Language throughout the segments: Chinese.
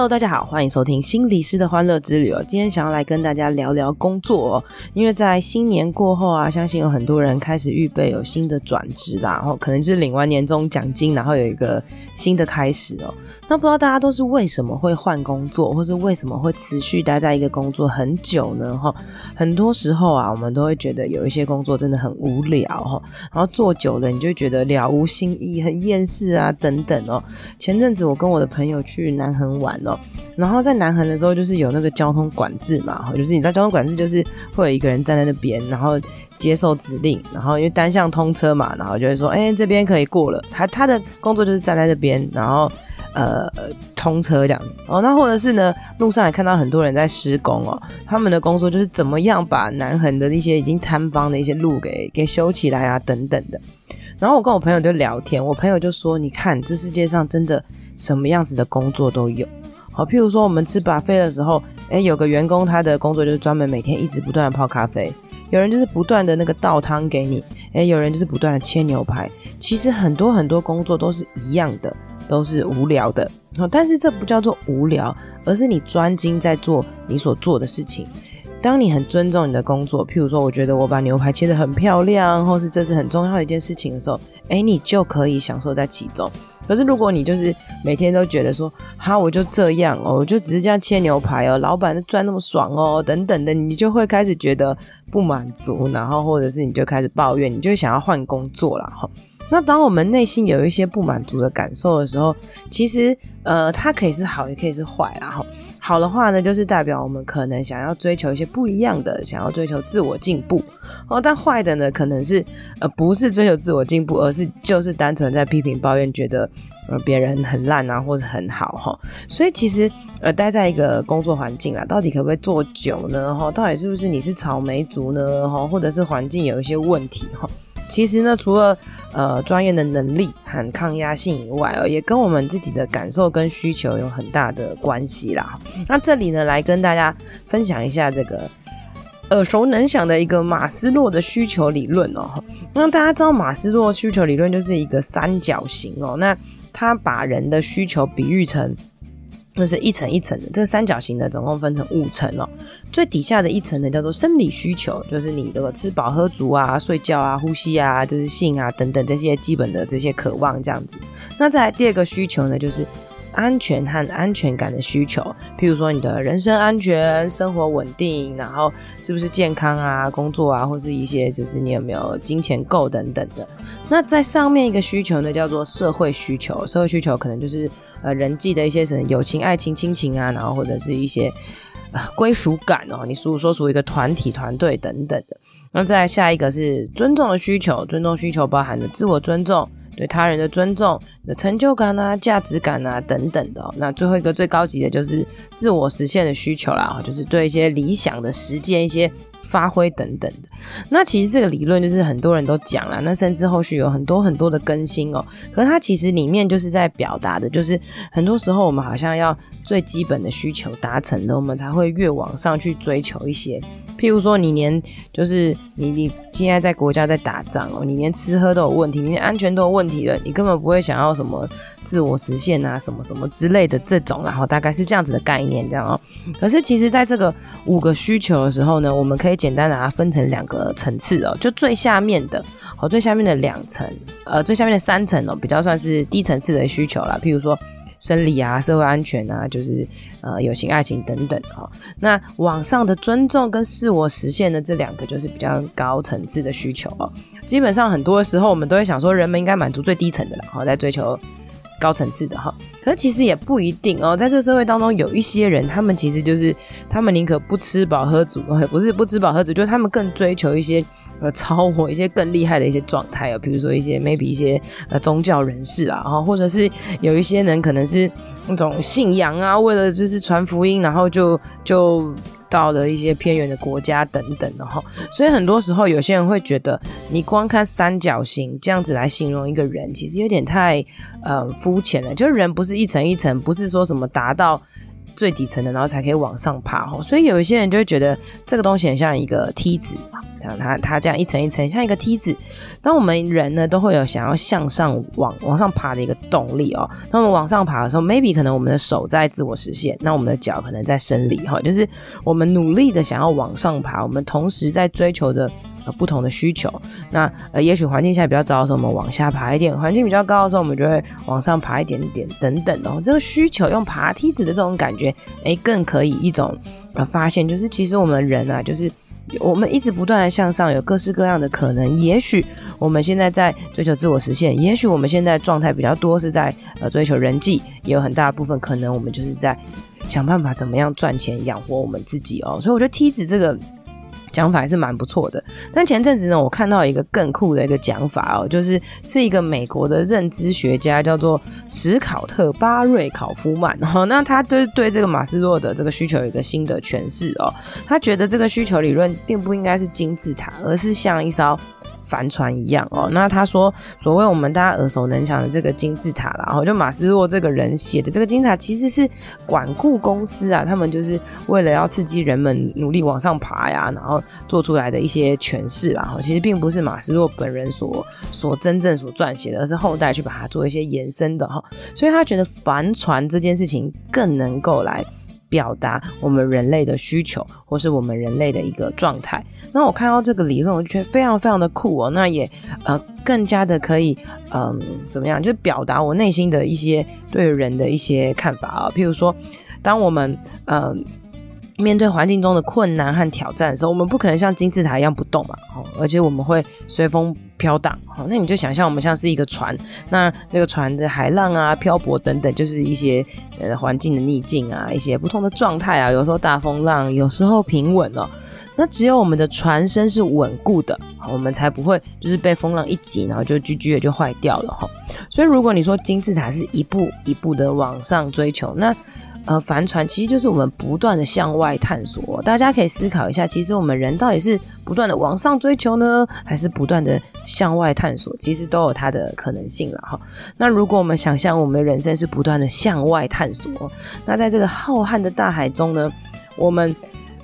Hello，大家好，欢迎收听心理师的欢乐之旅哦。今天想要来跟大家聊聊工作哦，因为在新年过后啊，相信有很多人开始预备有新的转职啦，然后可能就是领完年终奖金，然后有一个新的开始哦。那不知道大家都是为什么会换工作，或是为什么会持续待在一个工作很久呢？哈，很多时候啊，我们都会觉得有一些工作真的很无聊哈，然后做久了，你就觉得了无新意、很厌世啊等等哦。前阵子我跟我的朋友去南横玩。然后在南横的时候，就是有那个交通管制嘛，就是你知道交通管制就是会有一个人站在那边，然后接受指令，然后因为单向通车嘛，然后就会说，哎，这边可以过了。他他的工作就是站在这边，然后呃通车这样。哦，那或者是呢，路上也看到很多人在施工哦，他们的工作就是怎么样把南横的一些已经坍方的一些路给给修起来啊，等等的。然后我跟我朋友就聊天，我朋友就说，你看这世界上真的什么样子的工作都有。好，譬如说我们吃咖啡的时候，诶，有个员工他的工作就是专门每天一直不断的泡咖啡，有人就是不断的那个倒汤给你，诶，有人就是不断的切牛排。其实很多很多工作都是一样的，都是无聊的。好，但是这不叫做无聊，而是你专精在做你所做的事情。当你很尊重你的工作，譬如说我觉得我把牛排切得很漂亮，或是这是很重要的一件事情的时候，诶，你就可以享受在其中。可是如果你就是每天都觉得说，哈，我就这样哦，我就只是这样切牛排哦，老板赚那么爽哦，等等的，你就会开始觉得不满足，然后或者是你就开始抱怨，你就想要换工作了哈。那当我们内心有一些不满足的感受的时候，其实呃，它可以是好，也可以是坏然后。好的话呢，就是代表我们可能想要追求一些不一样的，想要追求自我进步哦。但坏的呢，可能是呃不是追求自我进步，而是就是单纯在批评抱怨，觉得呃别人很烂啊，或是很好哈。所以其实呃待在一个工作环境啊，到底可不可以做久呢？哈，到底是不是你是草莓族呢？哈，或者是环境有一些问题哈？其实呢，除了呃专业的能力和抗压性以外，也跟我们自己的感受跟需求有很大的关系啦。那这里呢，来跟大家分享一下这个耳熟能详的一个马斯洛的需求理论哦。那大家知道马斯洛需求理论就是一个三角形哦。那他把人的需求比喻成。就是一层一层的，这个三角形呢，总共分成五层哦。最底下的一层呢，叫做生理需求，就是你这个吃饱喝足啊、睡觉啊、呼吸啊、就是性啊等等这些基本的这些渴望这样子。那再来第二个需求呢，就是安全和安全感的需求，譬如说你的人身安全、生活稳定，然后是不是健康啊、工作啊，或是一些就是你有没有金钱够等等的。那在上面一个需求呢，叫做社会需求，社会需求可能就是。呃，人际的一些什么友情、爱情、亲情啊，然后或者是一些呃归属感哦，你属说属于一个团体、团队等等的。那再下一个是尊重的需求，尊重需求包含了自我尊重、对他人的尊重、的成就感啊、价值感啊等等的。那最后一个最高级的就是自我实现的需求啦，就是对一些理想的实践一些。发挥等等的，那其实这个理论就是很多人都讲了，那甚至后续有很多很多的更新哦。可是它其实里面就是在表达的，就是很多时候我们好像要最基本的需求达成了，我们才会越往上去追求一些。譬如说，你连就是你你现在在国家在打仗哦，你连吃喝都有问题，你连安全都有问题了，你根本不会想要什么自我实现啊，什么什么之类的这种，然后大概是这样子的概念这样哦。可是其实在这个五个需求的时候呢，我们可以简单把它分成两个层次哦，就最下面的哦，最下面的两层，呃，最下面的三层哦，比较算是低层次的需求啦，譬如说。生理啊，社会安全啊，就是呃友情、爱情等等哈、哦。那网上的尊重跟自我实现的这两个，就是比较高层次的需求哦。基本上很多时候我们都会想说，人们应该满足最低层的，然后在追求高层次的哈。可是其实也不一定哦，在这个社会当中，有一些人，他们其实就是他们宁可不吃饱喝足，不是不吃饱喝足，就是他们更追求一些。呃，超我一些更厉害的一些状态啊，比如说一些 maybe 一些呃宗教人士啊，然后或者是有一些人可能是那种信仰啊，为了就是传福音，然后就就到了一些偏远的国家等等的哈。所以很多时候有些人会觉得，你光看三角形这样子来形容一个人，其实有点太呃肤浅了。就是人不是一层一层，不是说什么达到。最底层的，然后才可以往上爬，所以有一些人就会觉得这个东西很像一个梯子，像它它这样一层一层像一个梯子。当我们人呢都会有想要向上往往上爬的一个动力哦。那我们往上爬的时候，maybe 可能我们的手在自我实现，那我们的脚可能在生理哈，就是我们努力的想要往上爬，我们同时在追求着。不同的需求，那呃，也许环境下比较糟的时候，我们往下爬一点；环境比较高的时候，我们就会往上爬一点点，等等哦。这个需求用爬梯子的这种感觉，哎，更可以一种呃发现，就是其实我们人啊，就是我们一直不断的向上，有各式各样的可能。也许我们现在在追求自我实现，也许我们现在状态比较多是在呃追求人际，也有很大部分可能我们就是在想办法怎么样赚钱养活我们自己哦。所以我觉得梯子这个。讲法还是蛮不错的，但前阵子呢，我看到一个更酷的一个讲法哦，就是是一个美国的认知学家叫做史考特巴瑞考夫曼哦，那他对对这个马斯洛的这个需求有一个新的诠释哦，他觉得这个需求理论并不应该是金字塔，而是像一艘。帆船一样哦，那他说，所谓我们大家耳熟能详的这个金字塔啦，然后就马斯洛这个人写的这个金字塔，其实是管顾公司啊，他们就是为了要刺激人们努力往上爬呀，然后做出来的一些诠释啦。其实并不是马斯洛本人所所真正所撰写的，而是后代去把它做一些延伸的哈。所以他觉得帆船这件事情更能够来。表达我们人类的需求，或是我们人类的一个状态。那我看到这个理论，我觉得非常非常的酷哦。那也呃更加的可以嗯、怎么样，就表达我内心的一些对人的一些看法啊。譬如说，当我们嗯。面对环境中的困难和挑战的时候，我们不可能像金字塔一样不动嘛，而且我们会随风飘荡，那你就想象我们像是一个船，那那个船的海浪啊、漂泊等等，就是一些呃环境的逆境啊，一些不同的状态啊，有时候大风浪，有时候平稳哦。那只有我们的船身是稳固的，我们才不会就是被风浪一挤，然后就 GG 的就坏掉了哈。所以如果你说金字塔是一步一步的往上追求，那呃，帆船其实就是我们不断的向外探索。大家可以思考一下，其实我们人到底是不断的往上追求呢，还是不断的向外探索？其实都有它的可能性了哈。那如果我们想象我们的人生是不断的向外探索，那在这个浩瀚的大海中呢，我们。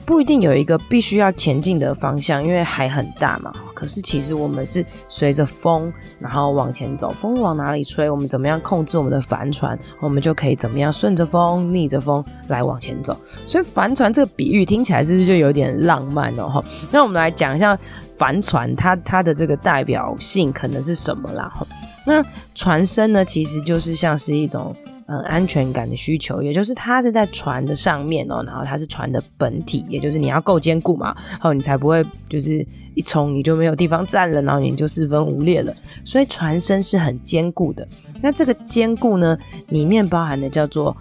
不一定有一个必须要前进的方向，因为海很大嘛。可是其实我们是随着风，然后往前走。风往哪里吹，我们怎么样控制我们的帆船，我们就可以怎么样顺着风、逆着风来往前走。所以帆船这个比喻听起来是不是就有点浪漫哦？哈，那我们来讲一下帆船它它的这个代表性可能是什么啦？哈，那船身呢，其实就是像是一种。嗯，安全感的需求，也就是它是在船的上面哦，然后它是船的本体，也就是你要够坚固嘛，然后你才不会就是一冲你就没有地方站了，然后你就四分五裂了。所以船身是很坚固的。那这个坚固呢，里面包含的叫做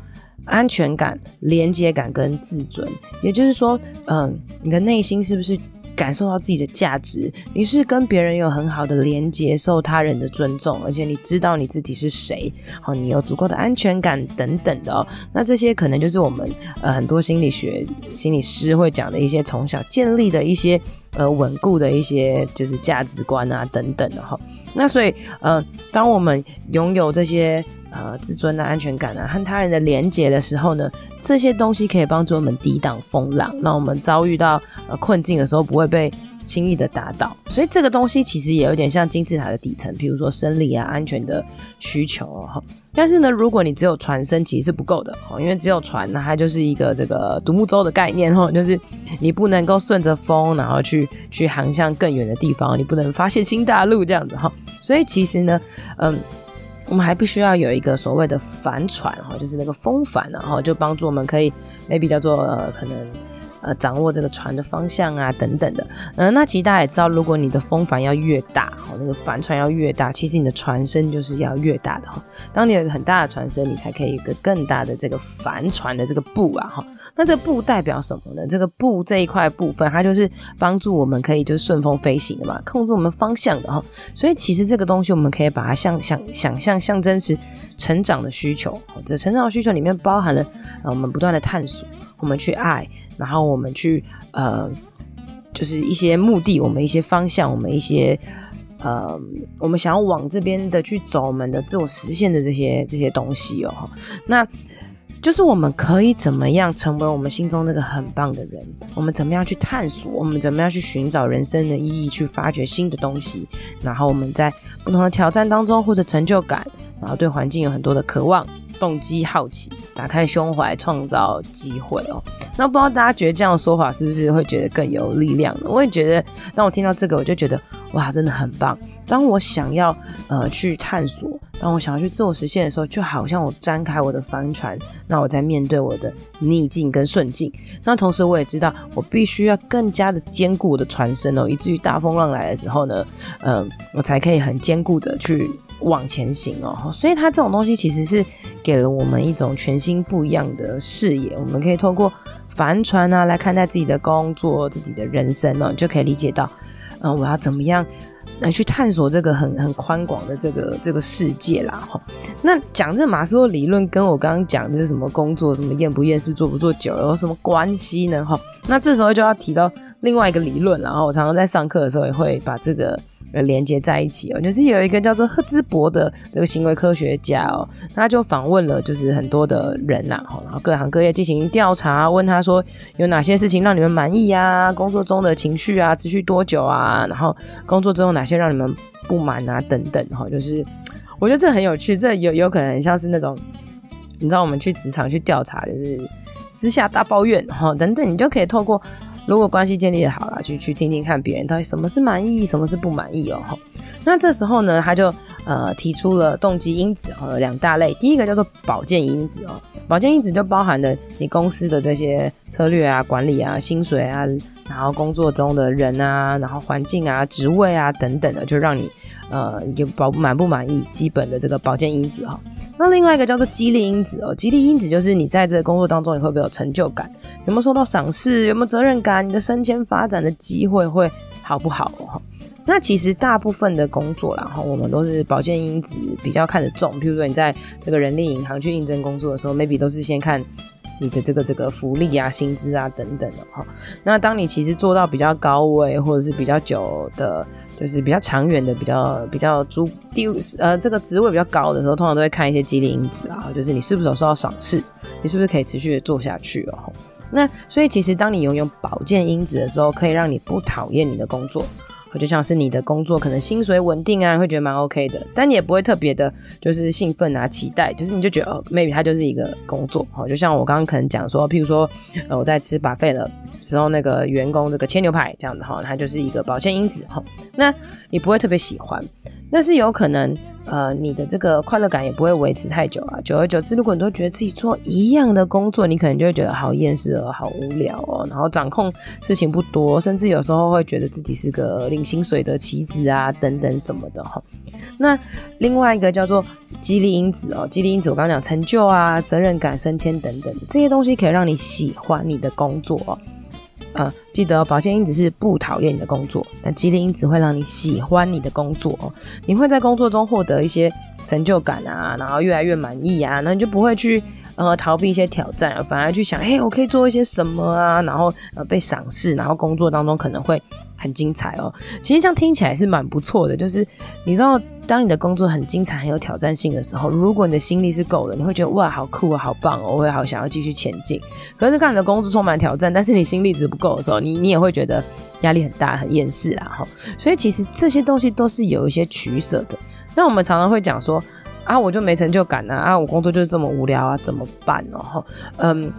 安全感、连接感跟自尊，也就是说，嗯，你的内心是不是？感受到自己的价值，你是跟别人有很好的连接，受他人的尊重，而且你知道你自己是谁，好，你有足够的安全感等等的哦。那这些可能就是我们呃很多心理学心理师会讲的一些从小建立的一些呃稳固的一些就是价值观啊等等的哈。那所以呃，当我们拥有这些。呃，自尊的安全感啊，和他人的连结的时候呢，这些东西可以帮助我们抵挡风浪，让我们遭遇到呃困境的时候不会被轻易的打倒。所以这个东西其实也有点像金字塔的底层，比如说生理啊、安全的需求哈。但是呢，如果你只有船身，其实是不够的哦，因为只有船，那它就是一个这个独木舟的概念哈，就是你不能够顺着风，然后去去航向更远的地方，你不能发现新大陆这样子哈。所以其实呢，嗯。我们还必须要有一个所谓的帆船哈，就是那个风帆，然后就帮助我们可以 maybe 叫做呃可能。呃，掌握这个船的方向啊，等等的。呃，那其实大家也知道，如果你的风帆要越大，哦，那个帆船要越大，其实你的船身就是要越大的哈。当你有一个很大的船身，你才可以有个更大的这个帆船的这个布啊哈。那这个布代表什么呢？这个布这一块部分，它就是帮助我们可以就是顺风飞行的嘛，控制我们方向的哈。所以其实这个东西，我们可以把它像想想象象征是成长的需求。这成长的需求里面包含了呃我们不断的探索。我们去爱，然后我们去呃，就是一些目的，我们一些方向，我们一些呃，我们想要往这边的去走，我们的自我实现的这些这些东西哦。那就是我们可以怎么样成为我们心中那个很棒的人？我们怎么样去探索？我们怎么样去寻找人生的意义？去发掘新的东西？然后我们在不同的挑战当中，或者成就感，然后对环境有很多的渴望、动机、好奇，打开胸怀，创造机会哦。那不知道大家觉得这样的说法是不是会觉得更有力量呢？我也觉得，当我听到这个，我就觉得哇，真的很棒。当我想要呃去探索，当我想要去自我实现的时候，就好像我展开我的帆船，那我在面对我的逆境跟顺境。那同时我也知道，我必须要更加的坚固我的船身哦，以至于大风浪来的时候呢，嗯、呃，我才可以很坚固的去往前行哦。所以它这种东西其实是给了我们一种全新不一样的视野，我们可以透过帆船啊来看待自己的工作、自己的人生哦，就可以理解到，嗯、我要怎么样。来去探索这个很很宽广的这个这个世界啦哈。那讲这马斯洛理论跟我刚刚讲的是什么工作什么厌不厌世做不做久有什么关系呢哈？那这时候就要提到另外一个理论，然后我常常在上课的时候也会把这个。呃，连接在一起哦，就是有一个叫做赫兹伯的这个行为科学家哦，他就访问了就是很多的人呐，然后各行各业进行调查，问他说有哪些事情让你们满意啊？工作中的情绪啊，持续多久啊？然后工作中有哪些让你们不满啊？等等哈，就是我觉得这很有趣，这有有可能像是那种你知道我们去职场去调查，就是私下大抱怨哈等等，你就可以透过。如果关系建立的好了，去去听听看别人到底什么是满意，什么是不满意哦。那这时候呢，他就呃提出了动机因子哦，两大类。第一个叫做保健因子哦，保健因子就包含了你公司的这些策略啊、管理啊、薪水啊，然后工作中的人啊，然后环境啊、职位啊等等的，就让你。呃，就保满不满意，基本的这个保健因子哈。那另外一个叫做激励因子哦，激励因子就是你在这个工作当中，你会不会有成就感？有没有受到赏识？有没有责任感？你的升迁发展的机会会好不好哦？那其实大部分的工作啦，哈，我们都是保健因子比较看得重。譬如说，你在这个人力银行去应征工作的时候，maybe 都是先看。你的这个这个福利啊、薪资啊等等的哈，那当你其实做到比较高位或者是比较久的，就是比较长远的、比较比较足地呃这个职位比较高的时候，通常都会看一些激励因子啊，就是你是不是有受到赏识，你是不是可以持续的做下去哦。那所以其实当你拥有保健因子的时候，可以让你不讨厌你的工作。就像是你的工作可能薪水稳定啊，会觉得蛮 OK 的，但你也不会特别的，就是兴奋啊、期待，就是你就觉得哦，maybe 它就是一个工作。好，就像我刚刚可能讲说，譬如说，呃，我在吃 buffet 的时候，那个员工这个切牛排这样子哈，它就是一个保健因子哈。那你不会特别喜欢，那是有可能。呃，你的这个快乐感也不会维持太久啊。久而久之，如果你都觉得自己做一样的工作，你可能就会觉得好厌世哦，好无聊哦。然后掌控事情不多，甚至有时候会觉得自己是个领薪水的棋子啊，等等什么的哈。那另外一个叫做激励因子哦，激励因子我刚刚讲成就啊、责任感、升迁等等这些东西，可以让你喜欢你的工作哦。呃，记得保健因子是不讨厌你的工作，但激励因子会让你喜欢你的工作哦。你会在工作中获得一些成就感啊，然后越来越满意啊，那你就不会去呃逃避一些挑战，反而去想，哎，我可以做一些什么啊，然后呃被赏识，然后工作当中可能会。很精彩哦，其实这样听起来是蛮不错的。就是你知道，当你的工作很精彩、很有挑战性的时候，如果你的心力是够的，你会觉得哇，好酷啊，好棒哦，我会好想要继续前进。可是，当你的工作充满挑战，但是你心力值不够的时候，你你也会觉得压力很大、很厌世啊。哈，所以其实这些东西都是有一些取舍的。那我们常常会讲说啊，我就没成就感啊，啊，我工作就是这么无聊啊，怎么办哦？嗯。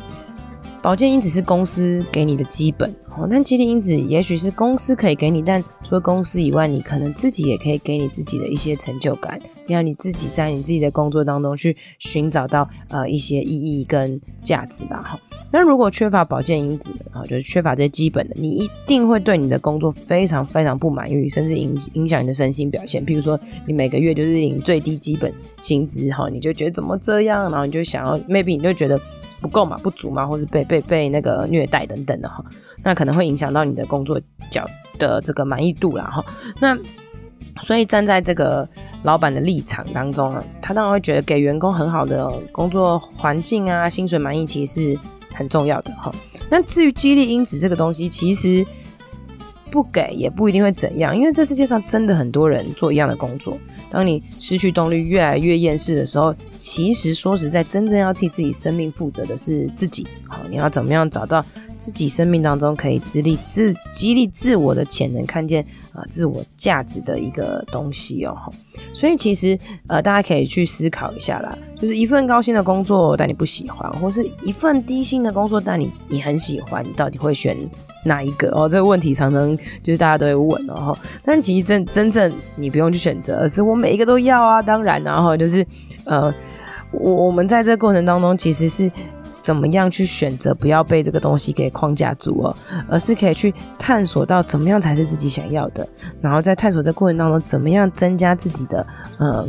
保健因子是公司给你的基本哦，但激励因子也许是公司可以给你，但除了公司以外，你可能自己也可以给你自己的一些成就感，让你自己在你自己的工作当中去寻找到呃一些意义跟价值吧哈。那如果缺乏保健因子啊，就是缺乏这些基本的，你一定会对你的工作非常非常不满意，甚至影影响你的身心表现。譬如说，你每个月就是领最低基本薪资哈，你就觉得怎么这样，然后你就想要，maybe 你就觉得。不够嘛，不足嘛，或是被被被那个虐待等等的哈，那可能会影响到你的工作角的这个满意度啦哈。那所以站在这个老板的立场当中啊，他当然会觉得给员工很好的工作环境啊，薪水满意其实是很重要的哈。那至于激励因子这个东西，其实。不给也不一定会怎样，因为这世界上真的很多人做一样的工作。当你失去动力、越来越厌世的时候，其实说实在，真正要替自己生命负责的是自己。好，你要怎么样找到自己生命当中可以自立、自激励自我的潜能，看见啊、自我价值的一个东西哦。所以其实呃，大家可以去思考一下啦，就是一份高薪的工作，但你不喜欢，或是一份低薪的工作，但你你很喜欢，你到底会选哪一个哦？这个问题常常就是大家都会问哦。但其实真真正你不用去选择，而是我每一个都要啊。当然，然后就是呃，我我们在这个过程当中其实是怎么样去选择，不要被这个东西给框架住哦，而是可以去探索到怎么样才是自己想要的，然后在探索的过程当中，怎么样增加自己的呃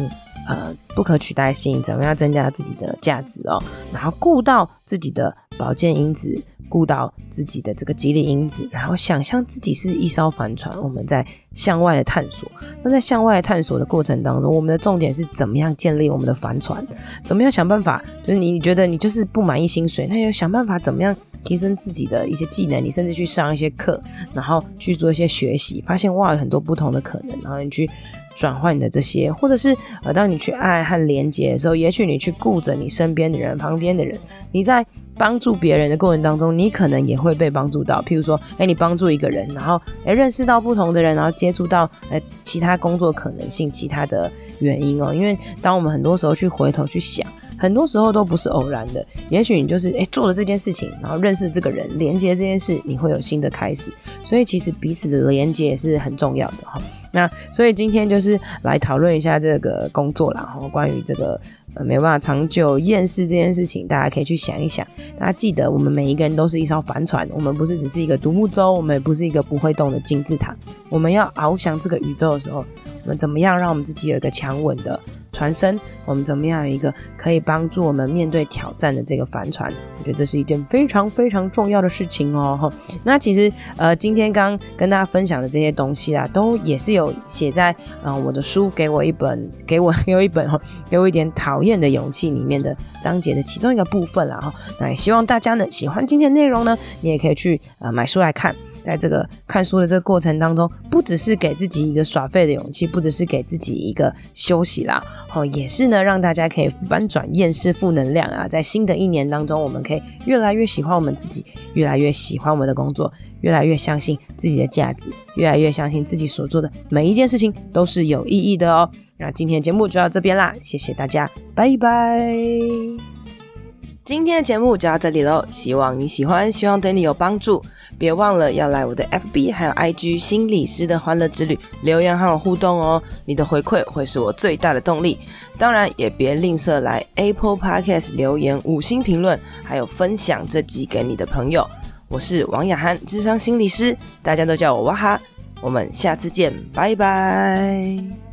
呃不可取代性，怎么样增加自己的价值哦，然后顾到自己的保健因子。顾到自己的这个激励因子，然后想象自己是一艘帆船，我们在向外的探索。那在向外探索的过程当中，我们的重点是怎么样建立我们的帆船？怎么样想办法？就是你觉得你就是不满意薪水，那就想办法怎么样提升自己的一些技能？你甚至去上一些课，然后去做一些学习，发现哇，有很多不同的可能，然后你去转换你的这些，或者是呃，当你去爱和连接的时候，也许你去顾着你身边的人、旁边的人，你在。帮助别人的过程当中，你可能也会被帮助到。譬如说，哎，你帮助一个人，然后哎认识到不同的人，然后接触到呃其他工作可能性、其他的原因哦。因为当我们很多时候去回头去想，很多时候都不是偶然的。也许你就是哎做了这件事情，然后认识这个人，连接这件事，你会有新的开始。所以其实彼此的连接也是很重要的哈。那所以今天就是来讨论一下这个工作啦，然后关于这个。呃，没办法长久厌世这件事情，大家可以去想一想。大家记得，我们每一个人都是一艘帆船，我们不是只是一个独木舟，我们也不是一个不会动的金字塔。我们要翱翔这个宇宙的时候，我们怎么样让我们自己有一个强稳的船身？我们怎么样有一个可以帮助我们面对挑战的这个帆船？我觉得这是一件非常非常重要的事情哦。那其实呃，今天刚跟大家分享的这些东西啊，都也是有写在嗯、呃、我的书，给我一本，给我 有一本哈，给我一点讨厌的勇气里面的章节的其中一个部分啦哈。那也希望大家呢喜欢今天的内容呢，你也可以去呃买书来看。在这个看书的这个过程当中，不只是给自己一个耍废的勇气，不只是给自己一个休息啦，哦，也是呢，让大家可以翻转厌世负能量啊，在新的一年当中，我们可以越来越喜欢我们自己，越来越喜欢我们的工作，越来越相信自己的价值，越来越相信自己所做的每一件事情都是有意义的哦。那今天的节目就到这边啦，谢谢大家，拜拜。今天的节目就到这里喽，希望你喜欢，希望对你有帮助。别忘了要来我的 FB 还有 IG 心理师的欢乐之旅留言和我互动哦，你的回馈会是我最大的动力。当然也别吝啬来 Apple Podcast 留言五星评论，还有分享这集给你的朋友。我是王雅涵，智商心理师，大家都叫我哇哈。我们下次见，拜拜。